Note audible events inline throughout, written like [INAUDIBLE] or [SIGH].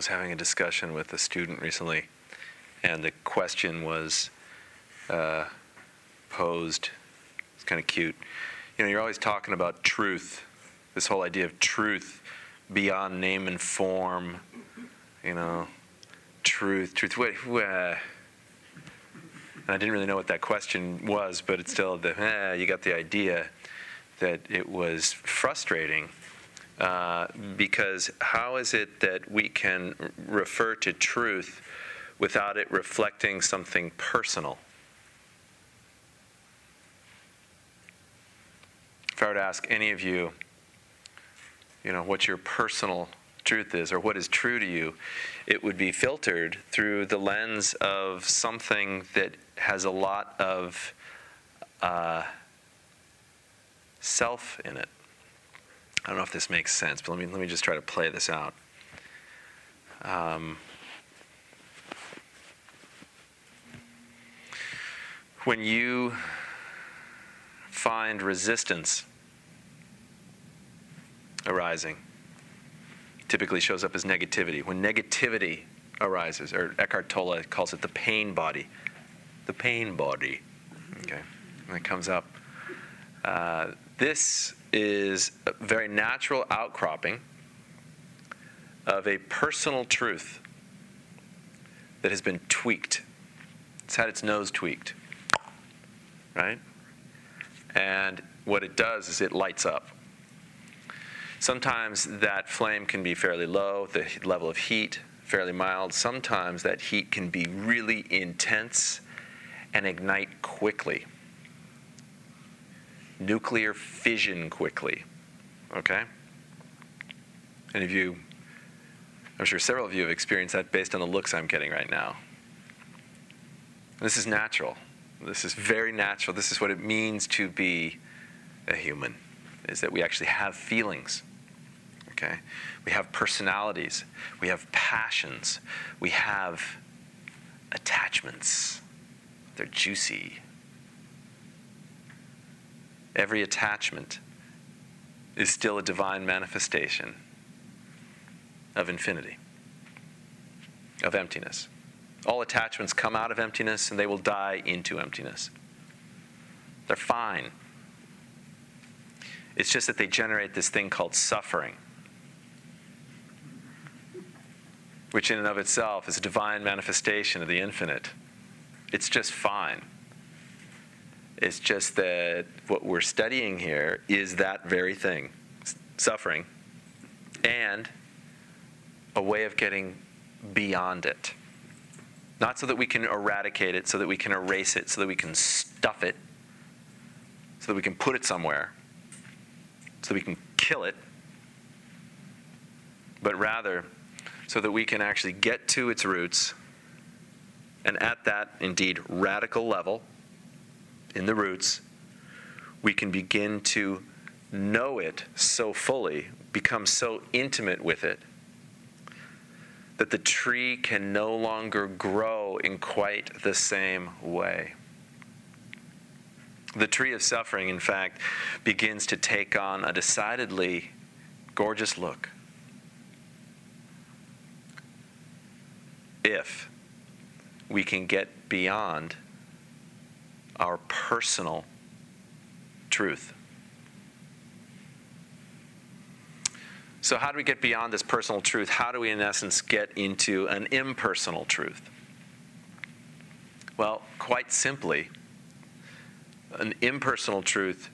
Was having a discussion with a student recently, and the question was uh, posed. It's kind of cute. You know, you're always talking about truth, this whole idea of truth beyond name and form. You know, truth, truth. What? Uh, and I didn't really know what that question was, but it's still the. Eh, you got the idea that it was frustrating uh, because how is it that we can refer to truth without it reflecting something personal? If I were to ask any of you, you know, what your personal truth is or what is true to you, it would be filtered through the lens of something that has a lot of uh, self in it. I don't know if this makes sense, but let me, let me just try to play this out. Um, when you find resistance arising, typically shows up as negativity. When negativity arises, or Eckhart Tolle calls it the pain body, the pain body. Okay, and it comes up. Uh, this is a very natural outcropping of a personal truth that has been tweaked. It's had its nose tweaked, right? And what it does is it lights up. Sometimes that flame can be fairly low, the level of heat fairly mild. Sometimes that heat can be really intense and ignite quickly nuclear fission quickly. Okay? Any of you, I'm sure several of you have experienced that based on the looks I'm getting right now. This is natural. This is very natural. This is what it means to be a human, is that we actually have feelings. Okay? We have personalities. We have passions. We have attachments. They're juicy every attachment is still a divine manifestation of infinity, of emptiness. All attachments come out of emptiness and they will die into emptiness. They're fine. It's just that they generate this thing called suffering, which in and of itself is a divine manifestation of the infinite. It's just fine. It's just that what we're studying here is that very thing suffering and a way of getting beyond it. Not so that we can eradicate it, so that we can erase it, so that we can stuff it, so that we can put it somewhere, so that we can kill it, but rather so that we can actually get to its roots and at that, indeed, radical level in the roots, we can begin to know it so fully, become so intimate with it, that the tree can no longer grow in quite the same way. The tree of suffering, in fact, begins to take on a decidedly gorgeous look. If we can get beyond our personal truth. So, how do we get beyond this personal truth? How do we, in essence, get into an impersonal truth? Well, quite simply, an impersonal truth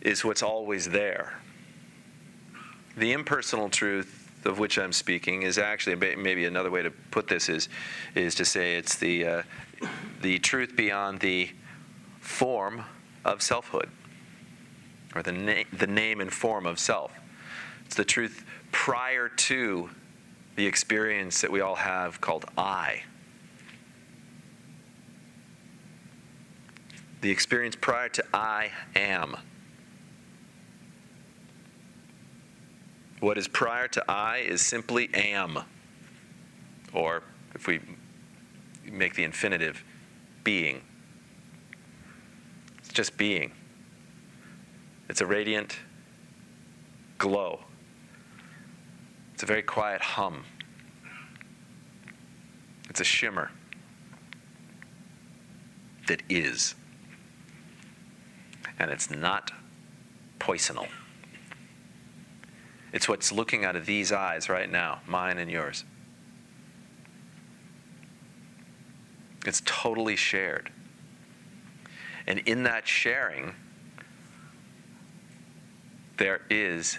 is what's always there. The impersonal truth of which I'm speaking is actually maybe another way to put this is is to say it's the uh, the truth beyond the form of selfhood, or the, na- the name and form of self. It's the truth prior to the experience that we all have called I. The experience prior to I am. What is prior to I is simply am. Or if we make the infinitive, being. It's just being. It's a radiant glow. It's a very quiet hum. It's a shimmer that is. And it's not poisonal. It's what's looking out of these eyes right now, mine and yours. It's totally shared. And in that sharing, there is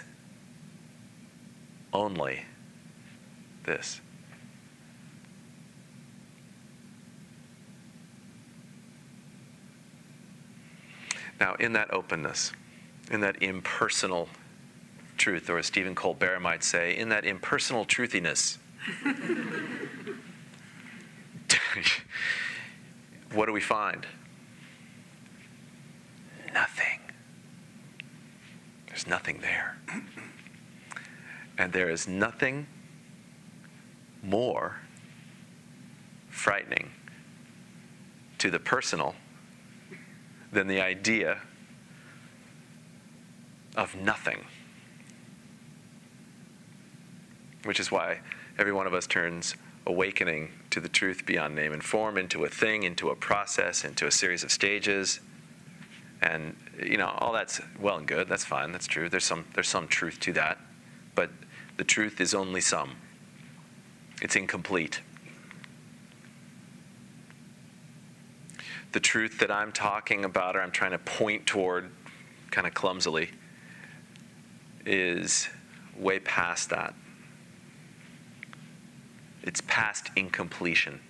only this. Now, in that openness, in that impersonal truth, or as Stephen Colbert might say, in that impersonal truthiness, [LAUGHS] [LAUGHS] what do we find? Nothing. There's nothing there. And there is nothing more frightening to the personal than the idea of nothing. Which is why every one of us turns awakening to the truth beyond name and form into a thing, into a process, into a series of stages. And you know, all that's well and good. That's fine. That's true. There's some there's some truth to that. But the truth is only some. It's incomplete. the truth that I'm talking about or I'm trying to point toward kind of clumsily is way past that. It's past incompletion.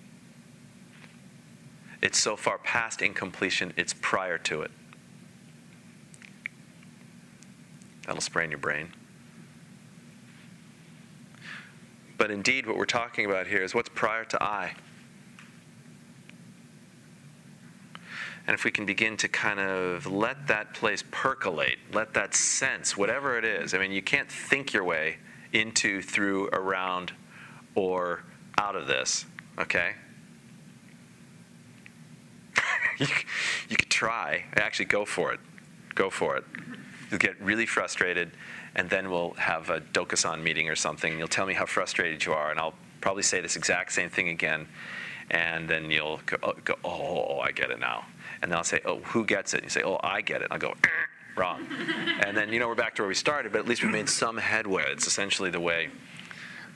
It's so far past incompletion, it's prior to it. That'll sprain your brain. But indeed, what we're talking about here is what's prior to I. And if we can begin to kind of let that place percolate, let that sense, whatever it is, I mean, you can't think your way into, through, around, or out of this, okay? [LAUGHS] you, you could try. Actually, go for it. Go for it. You'll get really frustrated, and then we'll have a Dokusan meeting or something. You'll tell me how frustrated you are, and I'll probably say this exact same thing again, and then you'll go, oh, go, oh I get it now and then I'll say, "Oh, who gets it?" And you say, "Oh, I get it." And I'll go, eh, "Wrong," [LAUGHS] and then you know we're back to where we started, but at least we made some headway. It's essentially the way,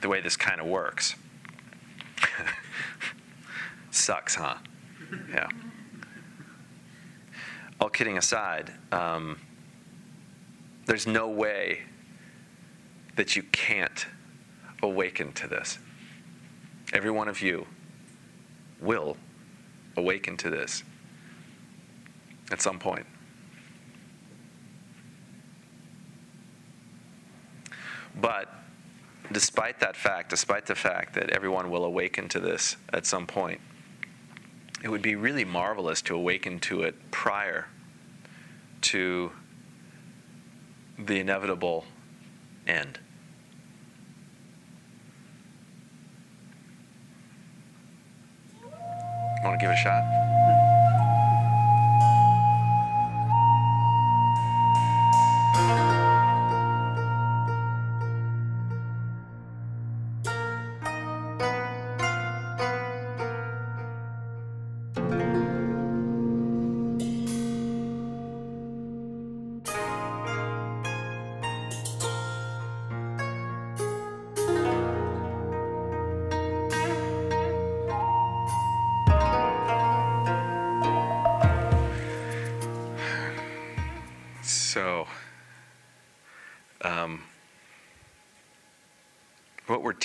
the way this kind of works. [LAUGHS] Sucks, huh? Yeah. All kidding aside, um, there's no way that you can't awaken to this. Every one of you will awaken to this at some point. But despite that fact, despite the fact that everyone will awaken to this at some point, it would be really marvelous to awaken to it prior to the inevitable end. Want to give it a shot?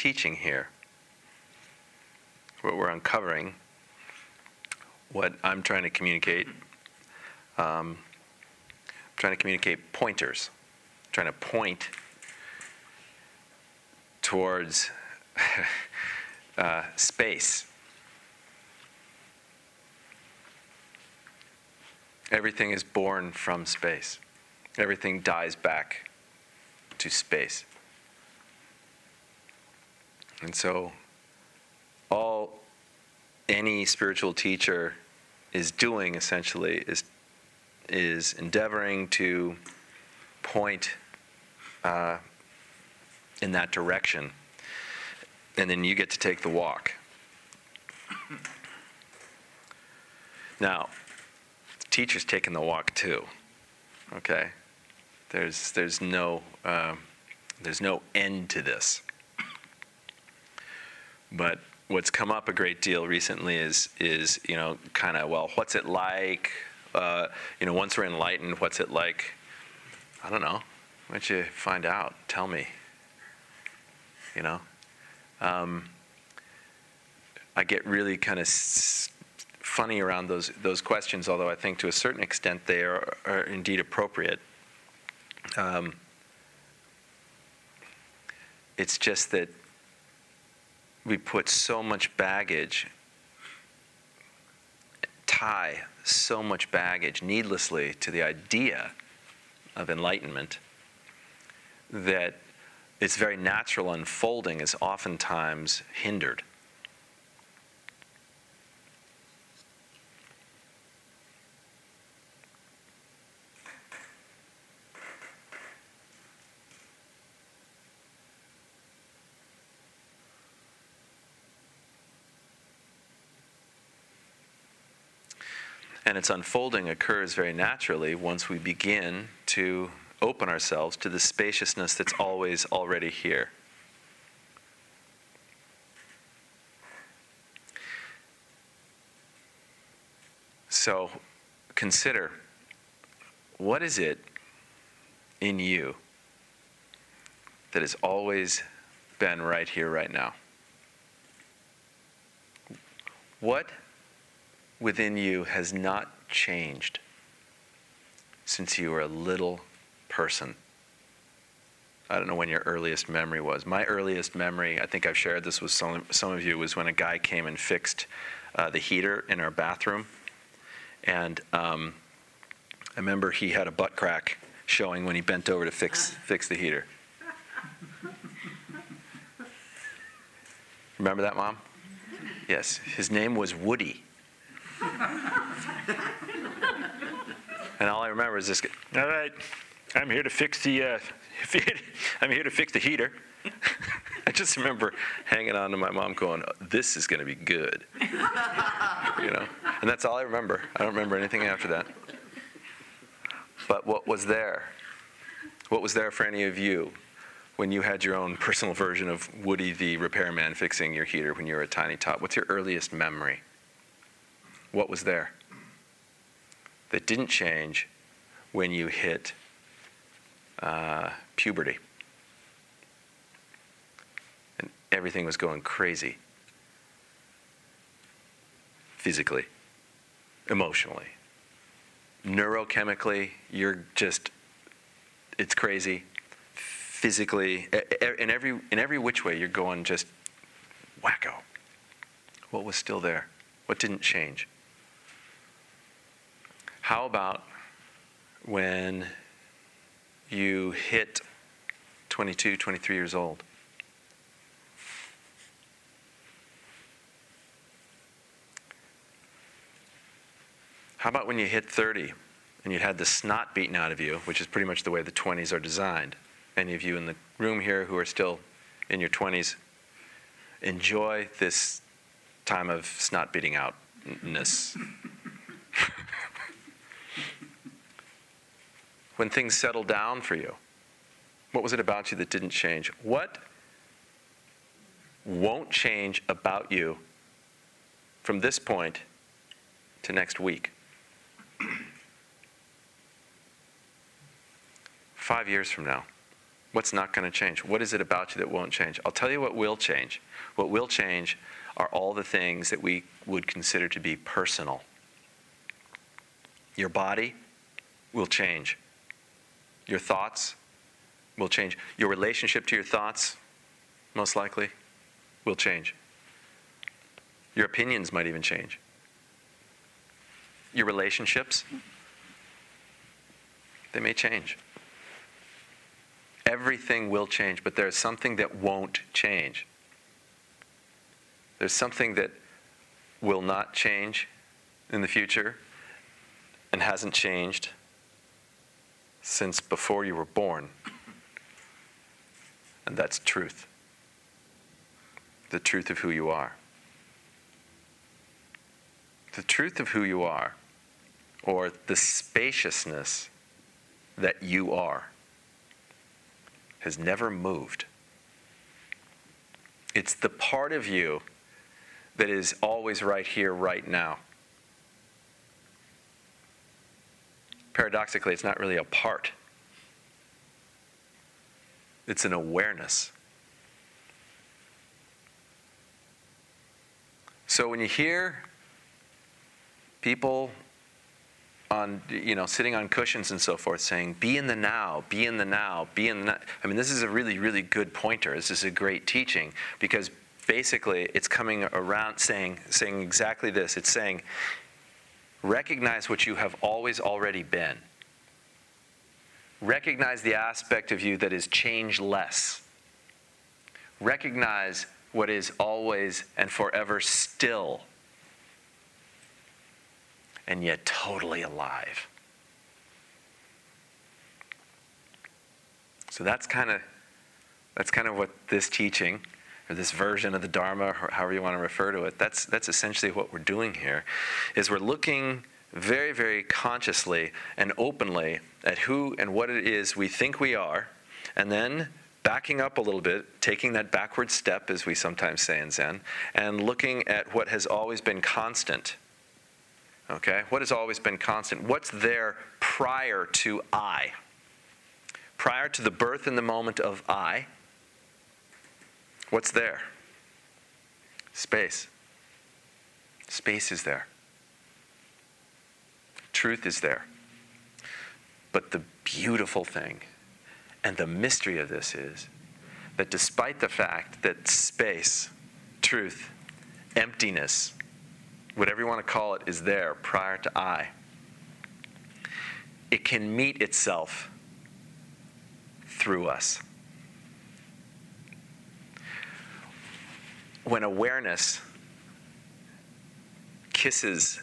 Teaching here, what we're uncovering, what I'm trying to communicate, Um, I'm trying to communicate pointers, I'm trying to point towards [LAUGHS] uh, space. Everything is born from space. Everything dies back to space. And so, all any spiritual teacher is doing essentially is, is endeavoring to point uh, in that direction. And then you get to take the walk. Now, the teacher's taking the walk too. Okay? There's, there's, no, um, there's no end to this. But what's come up a great deal recently is is you know kind of well what's it like uh, you know once we're enlightened what's it like? I don't know. Why don't you find out? Tell me. You know? Um, I get really kind of s- funny around those those questions although I think to a certain extent they are, are indeed appropriate. Um, it's just that we put so much baggage, tie so much baggage needlessly to the idea of enlightenment that its very natural unfolding is oftentimes hindered. And its unfolding occurs very naturally once we begin to open ourselves to the spaciousness that's always already here. So consider what is it in you that has always been right here, right now? What within you has not changed since you were a little person. I don't know when your earliest memory was. My earliest memory, I think I've shared this with some, some of you, was when a guy came and fixed uh, the heater in our bathroom. And um, I remember he had a butt crack showing when he bent over to fix, [LAUGHS] fix the heater. Remember that, Mom? [LAUGHS] Yes. His name was Woody. And all I remember is this. All right, I'm here to fix the. Uh, [LAUGHS] I'm here to fix the heater. [LAUGHS] I just remember hanging on to my mom, going, "This is going to be good," you know. And that's all I remember. I don't remember anything after that. But what was there? What was there for any of you when you had your own personal version of Woody the repairman fixing your heater when you were a tiny tot? What's your earliest memory? What was there that didn't change when you hit uh, puberty. And everything was going crazy physically, emotionally. Neurochemically, you're just, it's crazy. Physically, in every, in every which way, you're going just wacko. What was still there? What didn't change? How about when you hit 22, 23 years old? How about when you hit 30 and you had the snot beaten out of you, which is pretty much the way the 20s are designed? Any of you in the room here who are still in your 20s, enjoy this time of snot beating outness. [LAUGHS] when things settled down for you? What was it about you that didn't change? What won't change about you from this point to next week? Five years from now, what's not going to change? What is it about you that won't change? I'll tell you what will change. What will change are all the things that we would consider to be personal your body, will change. Your thoughts will change. Your relationship to your thoughts, most likely, will change. Your opinions might even change. Your relationships, they may change. Everything will change, but there's something that won't change. There's something that will not change in the future and hasn't changed since before you were born. And that's truth. The truth of who you are. The truth of who you are, or the spaciousness that you are, has never moved. It's the part of you that is always right here, right now. Paradoxically, it's not really a part, it's an awareness. So when you hear people on you know sitting on cushions and so forth saying be in the now be in the now be in the now. i mean this is a really really good pointer this is a great teaching because basically it's coming around saying saying exactly this it's saying recognize what you have always already been recognize the aspect of you that is changeless recognize what is always and forever still and yet totally alive. So that's kind of that's kind of what this teaching or this version of the Dharma, or however you want to refer to it, that's that's essentially what we're doing here, is we're looking very, very consciously and openly at who and what it is we think we are, and then backing up a little bit, taking that backward step, as we sometimes say in Zen, and looking at what has always been constant Okay? What has always been constant? What's there prior to I? Prior to the birth and the moment of I, what's there? Space. Space is there. Truth is there. But the beautiful thing and the mystery of this is that despite the fact that space, truth, emptiness, whatever you want to call it, is there prior to I. It can meet itself through us. When awareness kisses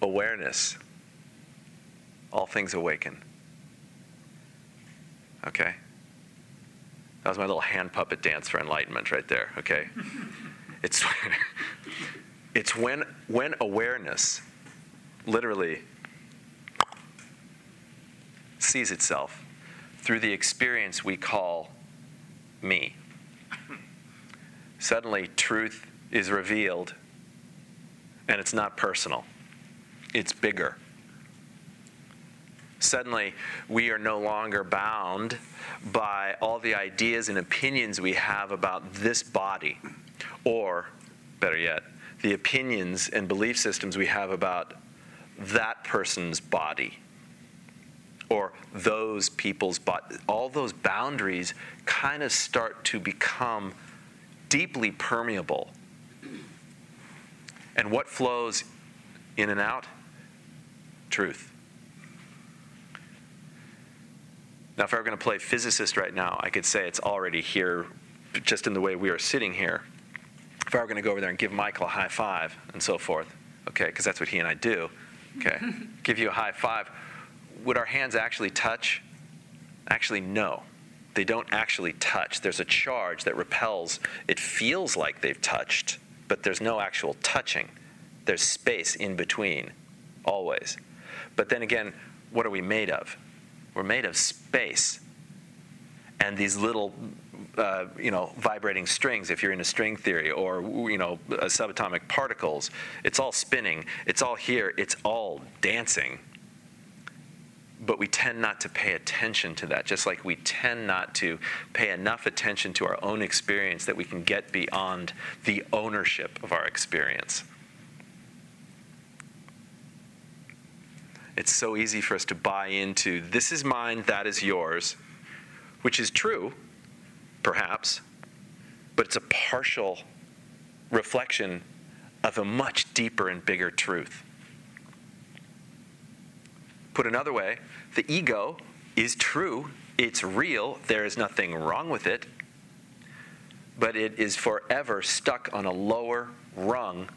awareness, all things awaken. Okay? That was my little hand puppet dance for enlightenment right there, okay? [LAUGHS] it's [LAUGHS] it's when, when awareness literally sees itself through the experience we call me. Suddenly, truth is revealed, and it's not personal, it's bigger. Suddenly, we are no longer bound by all the ideas and opinions we have about this body, or, better yet, the opinions and belief systems we have about that person's body or those people's body. All those boundaries kind of start to become deeply permeable. And what flows in and out? Truth. Now, if I were going to play physicist right now, I could say it's already here just in the way we are sitting here if I were going to go over there and give Michael a high five and so forth, okay, because that's what he and I do, okay, [LAUGHS] give you a high five, would our hands actually touch? Actually, no. They don't actually touch. There's a charge that repels. It feels like they've touched, but there's no actual touching. There's space in between, always. But then again, what are we made of? We're made of space. And these little uh, you know, vibrating strings if you're in a string theory, or you know, uh, subatomic particles. It's all spinning. It's all here. It's all dancing. But we tend not to pay attention to that, just like we tend not to pay enough attention to our own experience that we can get beyond the ownership of our experience. It's so easy for us to buy into this is mine, that is yours, which is true, perhaps, but it's a partial reflection of a much deeper and bigger truth. Put another way, the ego is true, it's real, there is nothing wrong with it, but it is forever stuck on a lower rung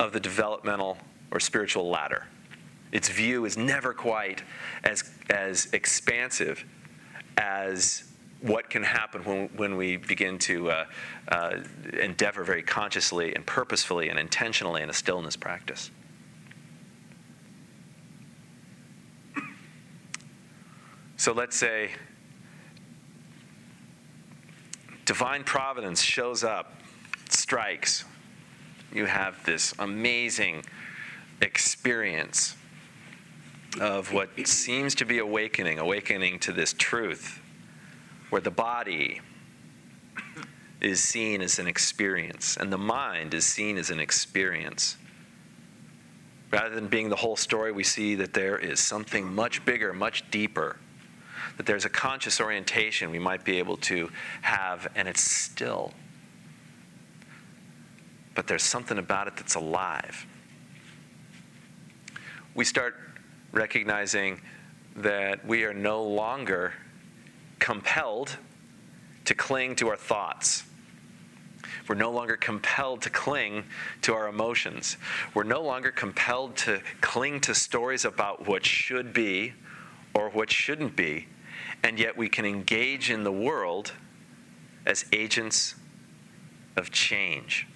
of the developmental or spiritual ladder. Its view is never quite as, as expansive as what can happen when, when we begin to uh, uh, endeavor very consciously and purposefully and intentionally in a stillness practice. So let's say divine providence shows up, strikes. You have this amazing experience of what seems to be awakening, awakening to this truth where the body is seen as an experience and the mind is seen as an experience. Rather than being the whole story, we see that there is something much bigger, much deeper, that there's a conscious orientation we might be able to have, and it's still. But there's something about it that's alive. We start recognizing that we are no longer compelled to cling to our thoughts. We're no longer compelled to cling to our emotions. We're no longer compelled to cling to stories about what should be or what shouldn't be. And yet we can engage in the world as agents of change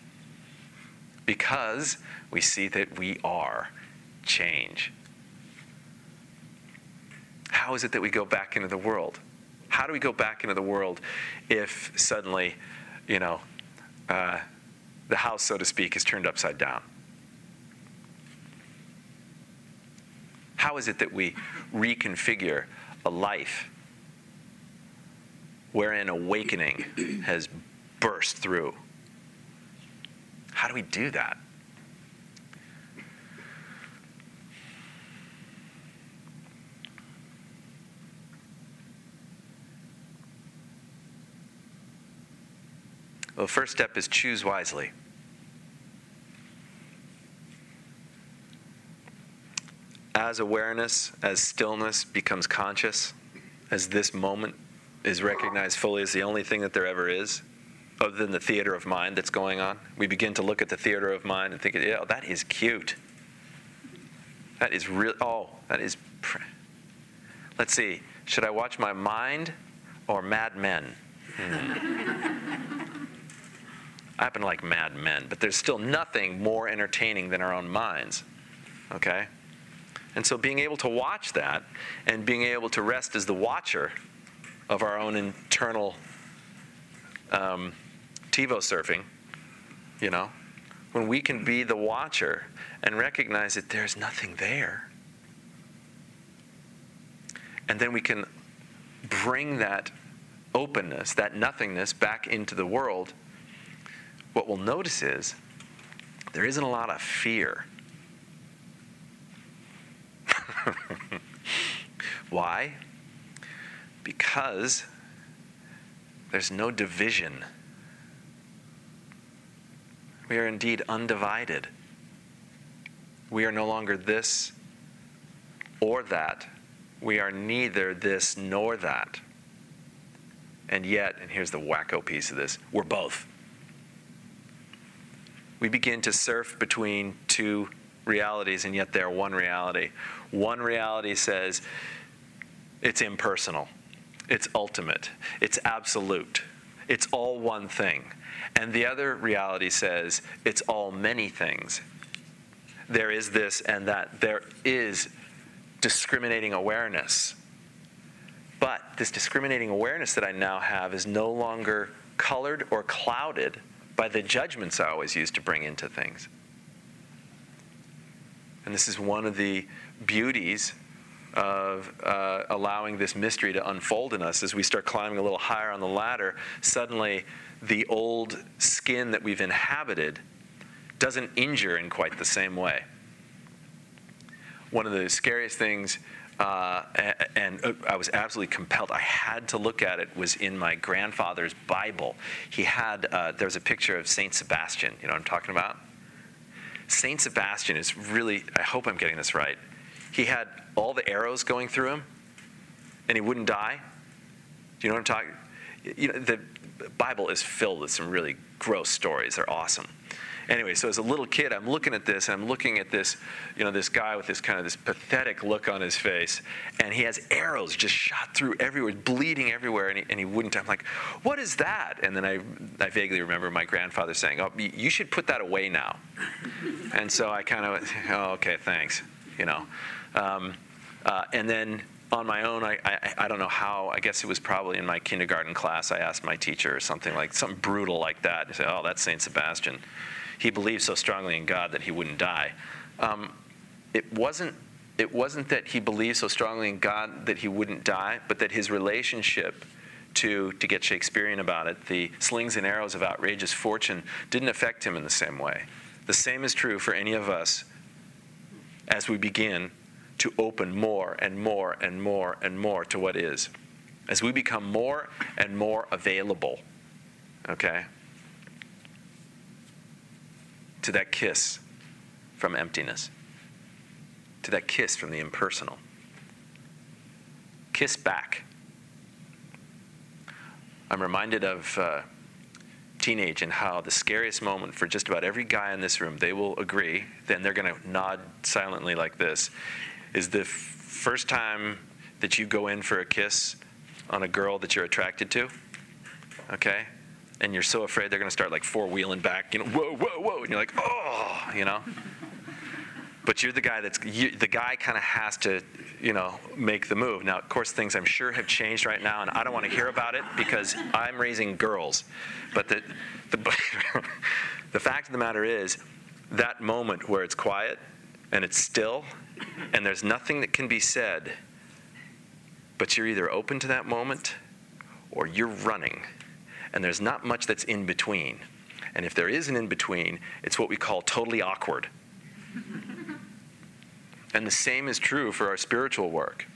because we see that we are change. How is it that we go back into the world? How do we go back into the world if suddenly, you know, uh, the house, so to speak, is turned upside down? How is it that we reconfigure a life wherein awakening has burst through? How do we do that? Well, the first step is choose wisely. As awareness, as stillness becomes conscious, as this moment is recognized fully as the only thing that there ever is, other than the theater of mind that's going on, we begin to look at the theater of mind and think, yeah, that is cute. That is real. Oh, that is. Pr- Let's see. Should I watch my mind or Mad Men? Hmm. [LAUGHS] I happen to like Mad Men, but there's still nothing more entertaining than our own minds. Okay? And so being able to watch that and being able to rest as the watcher of our own internal um, TiVo surfing, you know, when we can be the watcher and recognize that there's nothing there. And then we can bring that openness, that nothingness back into the world what we'll notice is there isn't a lot of fear. [LAUGHS] Why? Because there's no division. We are indeed undivided. We are no longer this or that. We are neither this nor that. And yet, and here's the wacko piece of this we're both we begin to surf between two realities, and yet they're one reality. One reality says it's impersonal, it's ultimate, it's absolute, it's all one thing. And the other reality says it's all many things. There is this and that. There is discriminating awareness. But this discriminating awareness that I now have is no longer colored or clouded by the judgments I always used to bring into things. And this is one of the beauties of uh, allowing this mystery to unfold in us as we start climbing a little higher on the ladder. Suddenly, the old skin that we've inhabited doesn't injure in quite the same way. one of the scariest things, uh, and uh, I was absolutely compelled. I had to look at it. Was in my grandfather's Bible. He had uh, there was a picture of Saint Sebastian. You know what I'm talking about? Saint Sebastian is really. I hope I'm getting this right. He had all the arrows going through him, and he wouldn't die. Do you know what I'm talking? You know the Bible is filled with some really gross stories. They're awesome anyway, so as a little kid, I'm looking at this, and I'm looking at this, you know, this guy with this kind of this pathetic look on his face, and he has arrows just shot through everywhere, bleeding everywhere, and he, and he wouldn't. I'm like, what is that? And then I, I vaguely remember my grandfather saying, oh, you should put that away now. and so I kind of, oh, okay, thanks, you know. Um, uh, and then on my own, I, I, I, don't know how, I guess it was probably in my kindergarten class, I asked my teacher or something like, something brutal like that. I said, oh, that's St. Sebastian he believed so strongly in God that he wouldn't die. Um, it wasn't it wasn't that he believed so strongly in God that he wouldn't die, but that his relationship to, to get Shakespearean about it, the slings and arrows of outrageous fortune didn't affect him in the same way. The same is true for any of us as we begin to open more and more and more and more to what is. As we become more and more available, okay? to that kiss from emptiness, to that kiss from the impersonal. Kiss back. I'm reminded of uh, teenage and how the scariest moment for just about every guy in this room, they will agree, then they're going to nod silently like this, is the f- first time that you go in for a kiss on a girl that you're attracted to. Okay? and you're so afraid they're to start like four wheeling back, you know, whoa, whoa, whoa, and you're like, oh, you know. But you're the guy that's you, the guy kind of has to, you know, make the move. Now, of course, things I'm sure have changed right now, and I don't want to hear about it because I'm raising girls. But the the, [LAUGHS] the fact of the matter is, that moment where it's quiet and it's still, and there's nothing that can be said, but you're either open to that moment or you're running and there's not much that's in between. And if there is an in between, it's what we call totally awkward. [LAUGHS] and the same is true for our spiritual work.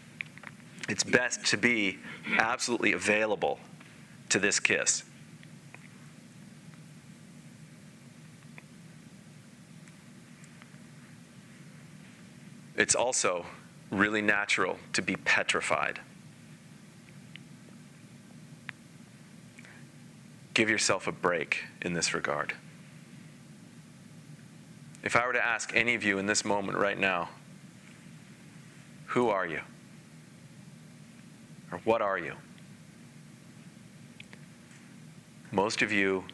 It's best to be absolutely available to this kiss. It's also really natural to be petrified. give yourself a break in this regard. If I were to ask any of you in this moment right now, who are you? Or what are you? Most of you,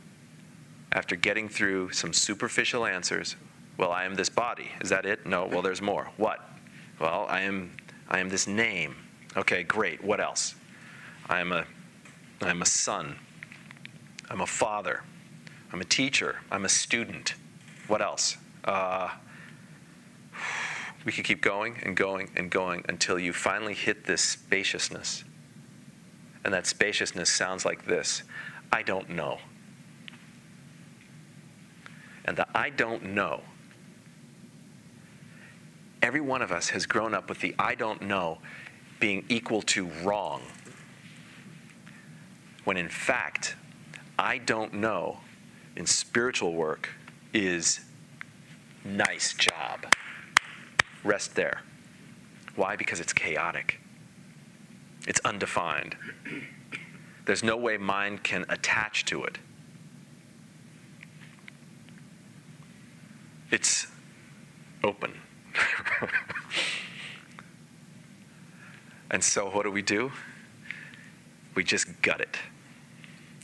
after getting through some superficial answers, well, I am this body. Is that it? No. Well, there's more. What? Well, I am I am this name. Okay, great. What else? I am a I am a son. I'm a father. I'm a teacher. I'm a student. What else? Uh, we could keep going and going and going until you finally hit this spaciousness. And that spaciousness sounds like this I don't know. And the I don't know, every one of us has grown up with the I don't know being equal to wrong. When in fact, I don't know in spiritual work is nice job. Rest there. Why? Because it's chaotic, it's undefined. There's no way mind can attach to it. It's open. And so, what do we do? We just gut it.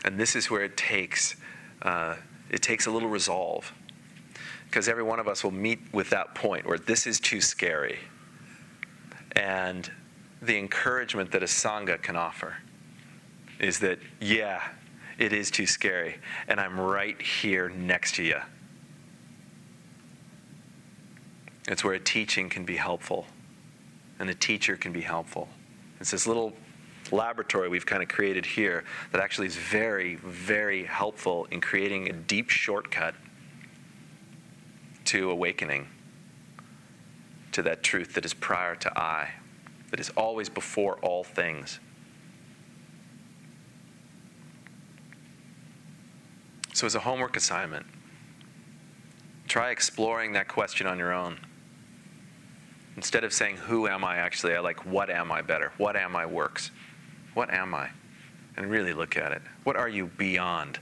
And this is where it takes, uh, it takes a little resolve. Because every one of us will meet with that point where this is too scary. And the encouragement that a Sangha can offer is that, yeah, it is too scary, and I'm right here next to you. It's where a teaching can be helpful, and a teacher can be helpful. It's this little laboratory we've kind of created here that actually is very, very helpful in creating a deep shortcut to awakening, to that truth that is prior to I, that is always before all things. So, as a homework assignment, try exploring that question on your own. Instead of saying, Who am I actually? I like, What am I better? What am I works? What am I? And really look at it. What are you beyond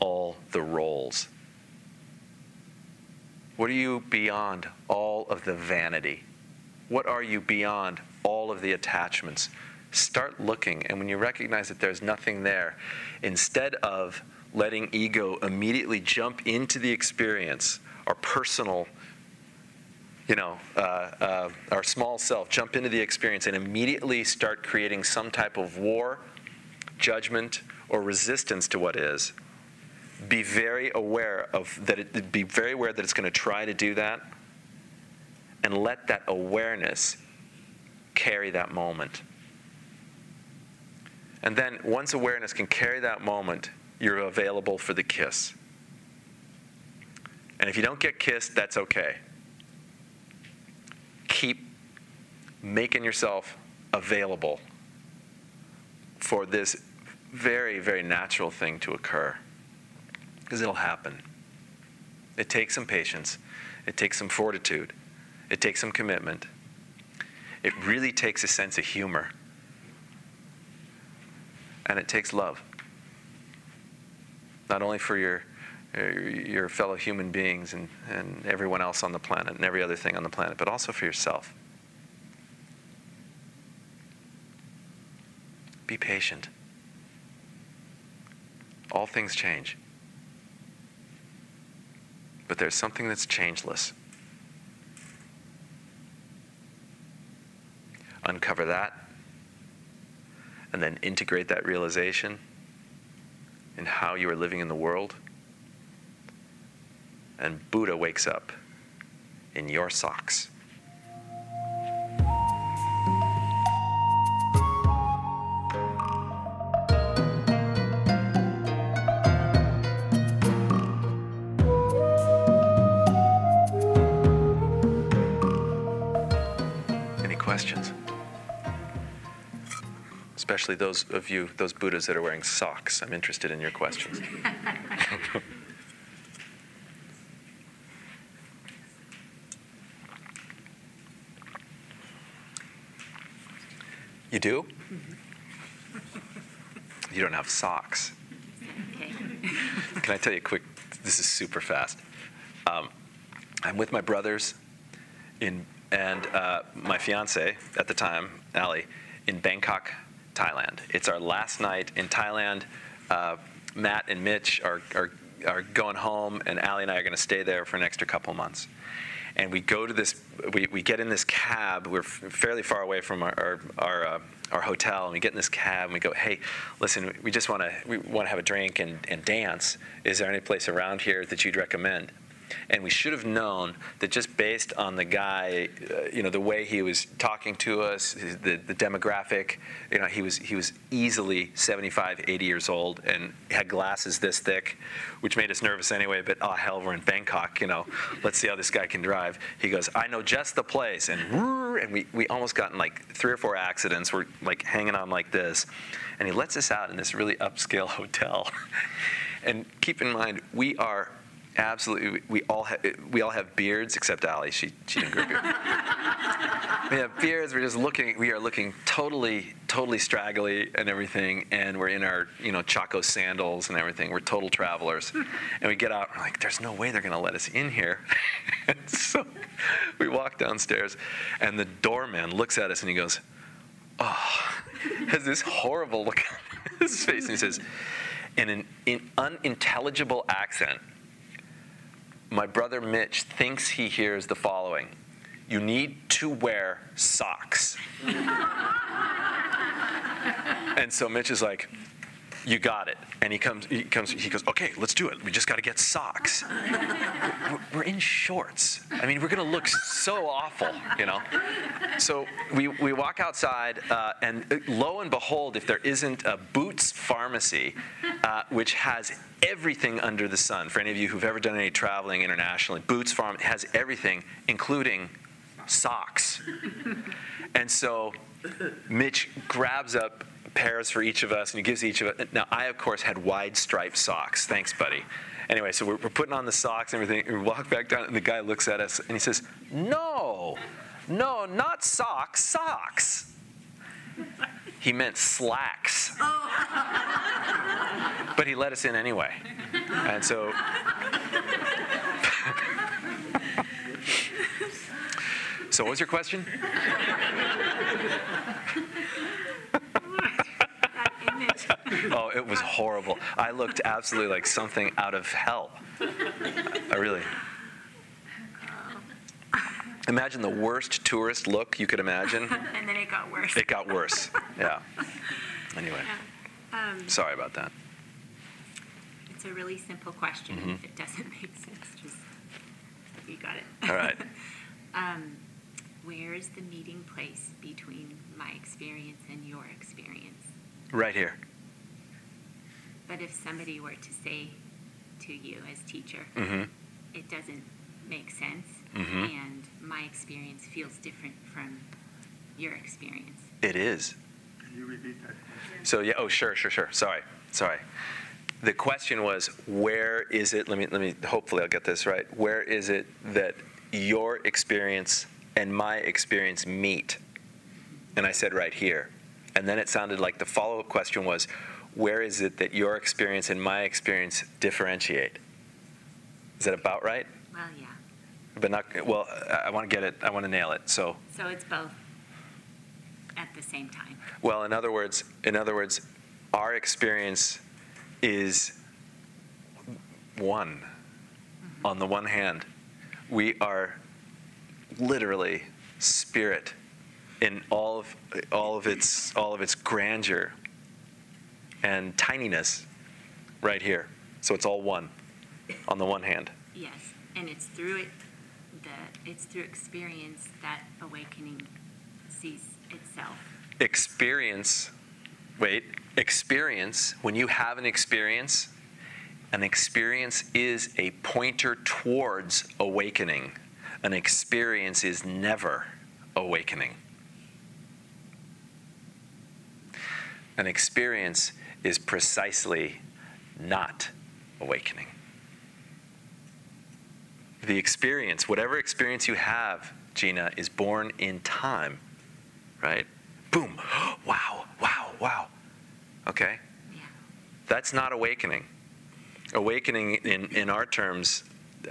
all the roles? What are you beyond all of the vanity? What are you beyond all of the attachments? Start looking, and when you recognize that there's nothing there, instead of letting ego immediately jump into the experience, our personal, you know, uh, uh, our small self, jump into the experience and immediately start creating some type of war, judgment, or resistance to what is, be very aware of that it, be very aware that it's going to try to do that and let that awareness carry that moment. And then once awareness can carry that moment you're available for the kiss. And if you don't get kissed that's okay keep making yourself available for this very very natural thing to occur because it'll happen. It takes some patience, it takes some fortitude, it takes some commitment. It really takes a sense of humor. And it takes love. Not only for your, Uh, your fellow human beings and, and everyone else on the planet and every other thing on the planet, but also for yourself. Be patient. All things change. But there's something that's changeless. Uncover that, and then integrate that realization in how you are living in the world. And Buddha wakes up in your socks. Any questions? Especially those of you, those Buddhas that are wearing socks. I'm interested in your questions. [LAUGHS] do? You don't have socks. Can I tell you a quick? This is super fast. Um, I'm with my brothers in and uh, my fiance at the time, Ali, in Bangkok, Thailand. It's our last night in Thailand. Uh, Matt and Mitch are, are, are going home, and Ali and I are going to stay there for an extra couple months. And we go to this, we, we get in this cab. We're fairly far away from our, our, our, uh, our hotel, and we get in this cab and we go, hey, listen, we just want to we want to have a drink and, and dance. Is there any place around here that you'd recommend? And we should have known that just based on the guy, uh, you know, the way he was talking to us, the, the demographic, you know, he was he was easily 75, 80 years old and had glasses this thick, which made us nervous anyway. But oh hell, we're in Bangkok, you know, let's see how this guy can drive. He goes, I know just the place, and and we we almost got in like three or four accidents. We're like hanging on like this, and he lets us out in this really upscale [LAUGHS] hotel. and keep in mind, we are Absolutely, we all have we all have beards except Ali. She she didn't grow a beard. [LAUGHS] we have beards. We're just looking. We are looking totally totally straggly and everything, and we're in our you know Chaco sandals and everything. We're total travelers, and we get out. We're like, there's no way they're to let us in here. [LAUGHS] so we walk downstairs, and the doorman looks at us and he goes, "Oh," [LAUGHS] has this horrible look on his face, and he says, in an in unintelligible accent my brother Mitch thinks he hears the following You need to wear socks. [LAUGHS] and so Mitch is like, you got it. And he comes, he comes, he goes, okay, let's do it. We just got to get socks. we're, in shorts. I mean, we're going to look so awful, you know? So we, we walk outside, uh, and lo and behold, if there isn't a Boots pharmacy, uh, which has everything under the sun, for any of you who've ever done any traveling internationally, Boots Farm has everything, including socks. and so Mitch grabs up pairs for each of us and he gives each of us. Now, I, of course, had wide striped socks. Thanks, buddy. Anyway, so we're, we're putting on the socks and everything. And we walk back down, and the guy looks at us and he says, No, no, not socks, socks. He meant slacks. Oh. but he let us in anyway. And so. [LAUGHS] so, what was your question? [LAUGHS] oh, it was horrible. I looked absolutely like something out of hell. I really. Imagine the worst tourist look you could imagine. [LAUGHS] and then it got worse. It got worse. Yeah. [LAUGHS] Anyway, Um, sorry about that. it's a really simple question. Mm-hmm. If it doesn't make sense, just you got it. All right. um, where is the meeting place between my experience and your experience? Right here. But if somebody were to say to you as teacher, Mm-hmm. it doesn't make sense, Mhm. and my experience feels different from your experience. It is. Can you repeat that? So yeah. Oh, sure, sure, sure. Sorry, sorry. The question was, where is it? Let me, let me. Hopefully, I'll get this right. Where is it that your experience and my experience meet? And I said right here. And then it sounded like the follow-up question was, where is it that your experience and my experience differentiate? Is that about right? Well, yeah. But not. Well, I want to get it. I want to nail it. So. So it's both at the same time. Well, in other words, in other words, our experience is one. Mm-hmm. On the one hand, we are literally spirit in all of all of its all of its grandeur and tininess right here. So it's all one on the one hand. Yes, and it's through it that it's through experience that awakening sees itself. experience wait experience when you have an experience an experience is a pointer towards awakening an experience is never awakening an experience is precisely not awakening the experience whatever experience you have gina is born in time right? Boom. [GASPS] Wow, wow, wow. Okay? Yeah. That's not awakening. Awakening, in, in our terms,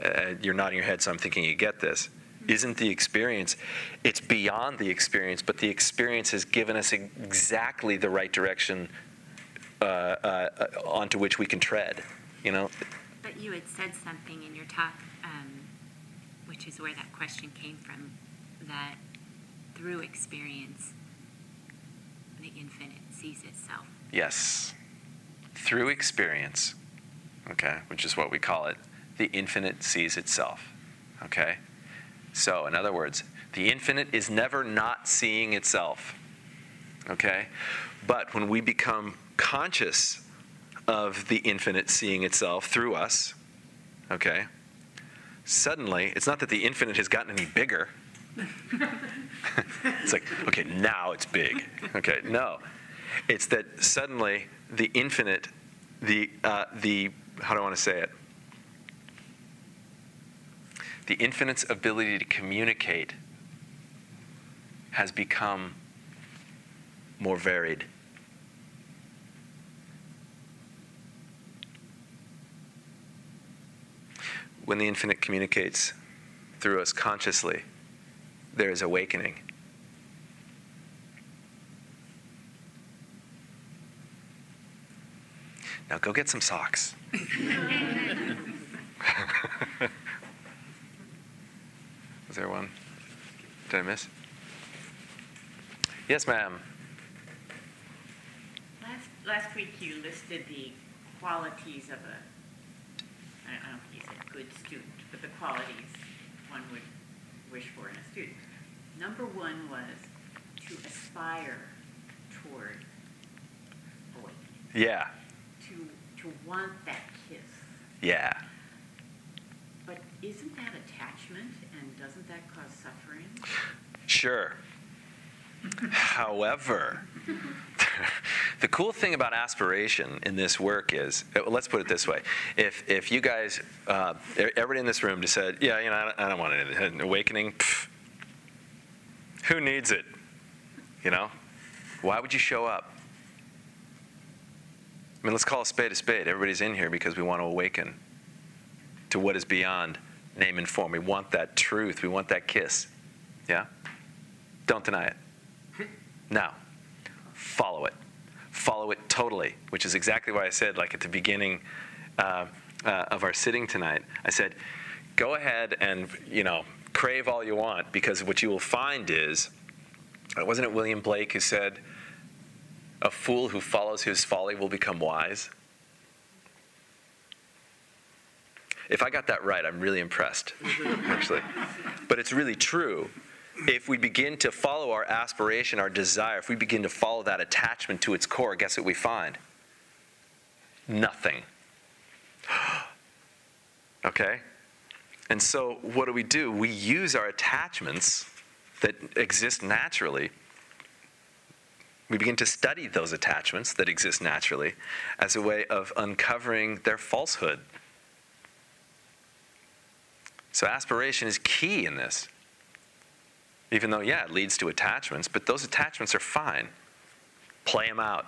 uh, you're nodding your head, so I'm thinking you get this, isn't the experience. It's beyond the experience, but the experience has given us exactly the right direction uh, uh, onto which we can tread. You know? But you had said something in your talk, um, which is where that question came from, that through experience, the infinite sees itself. Yes. Through experience, okay, which is what we call it, the infinite sees itself. Okay? So, in other words, the infinite is never not seeing itself. Okay? But when we become conscious of the infinite seeing itself through us, okay, suddenly, it's not that the infinite has gotten any bigger. [LAUGHS] it's like, okay, now it's big. Okay, no. It's that suddenly the infinite, the, uh, the how do I want to say it? The infinite's ability to communicate has become more varied. When the infinite communicates through us consciously, there is awakening. Now go get some socks. [LAUGHS] [LAUGHS] Was there one? Did I miss? Yes, ma'am. Last, last week you listed the qualities of a, I don't think you said good student, but the qualities one would wish for in a student. Number one was to aspire toward awakening, Yeah, to, to want that kiss. yeah. But isn't that attachment and doesn't that cause suffering? Sure. However, [LAUGHS] the cool thing about aspiration in this work is, uh, let's put it this way: if if you guys, uh, everybody in this room, just said, "Yeah, you know, I don't, I don't want an awakening," who needs it? You know, why would you show up? I mean, let's call a spade a spade. Everybody's in here because we want to awaken to what is beyond name and form. We want that truth. We want that kiss. Yeah? Don't deny it. Now, follow it. Follow it totally, which is exactly why I said, like at the beginning uh, uh, of our sitting tonight, I said, go ahead and, you know, crave all you want because what you will find is, uh, wasn't it William Blake who said, a fool who follows his folly will become wise? If I got that right, I'm really impressed, [LAUGHS] actually. But it's really true. If we begin to follow our aspiration, our desire, if we begin to follow that attachment to its core, guess what we find? Nothing. [GASPS] okay? And so, what do we do? We use our attachments that exist naturally. We begin to study those attachments that exist naturally as a way of uncovering their falsehood so aspiration is key in this. Even though, yeah, it leads to attachments, but those attachments are fine. Play them out.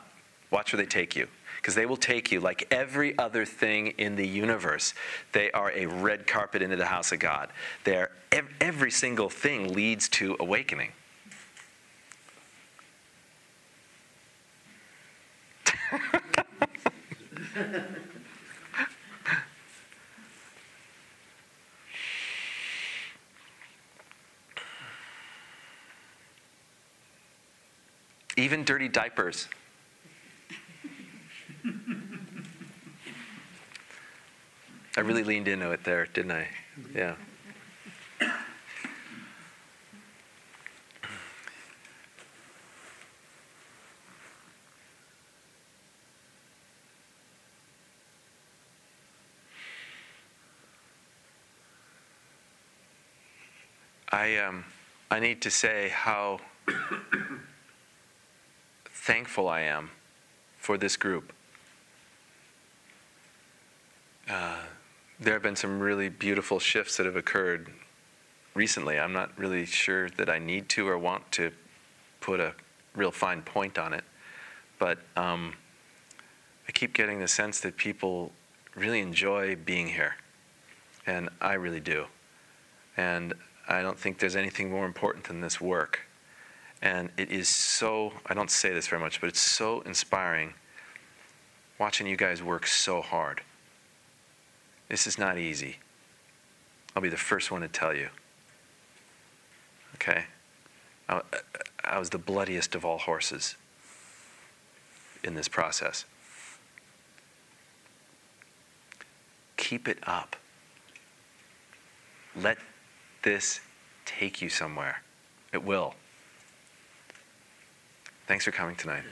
Watch where they take you. Because they will take you like every other thing in the universe. They are a red carpet into the house of God. They are, every single thing leads to awakening. [LAUGHS] Even dirty diapers. I really leaned into it there, didn't I? Yeah. I um, I need to say how thankful I am for this group. Uh, there have been some really beautiful shifts that have occurred recently. I'm not really sure that I need to or want to put a real fine point on it, but um, I keep getting the sense that people really enjoy being here, and I really do. And I don't think there's anything more important than this work. And it is so, I don't say this very much, but it's so inspiring watching you guys work so hard. This is not easy. I'll be the first one to tell you. Okay? I, I was the bloodiest of all horses in this process. Keep it up. Let this take you somewhere. It will. Thanks for coming tonight.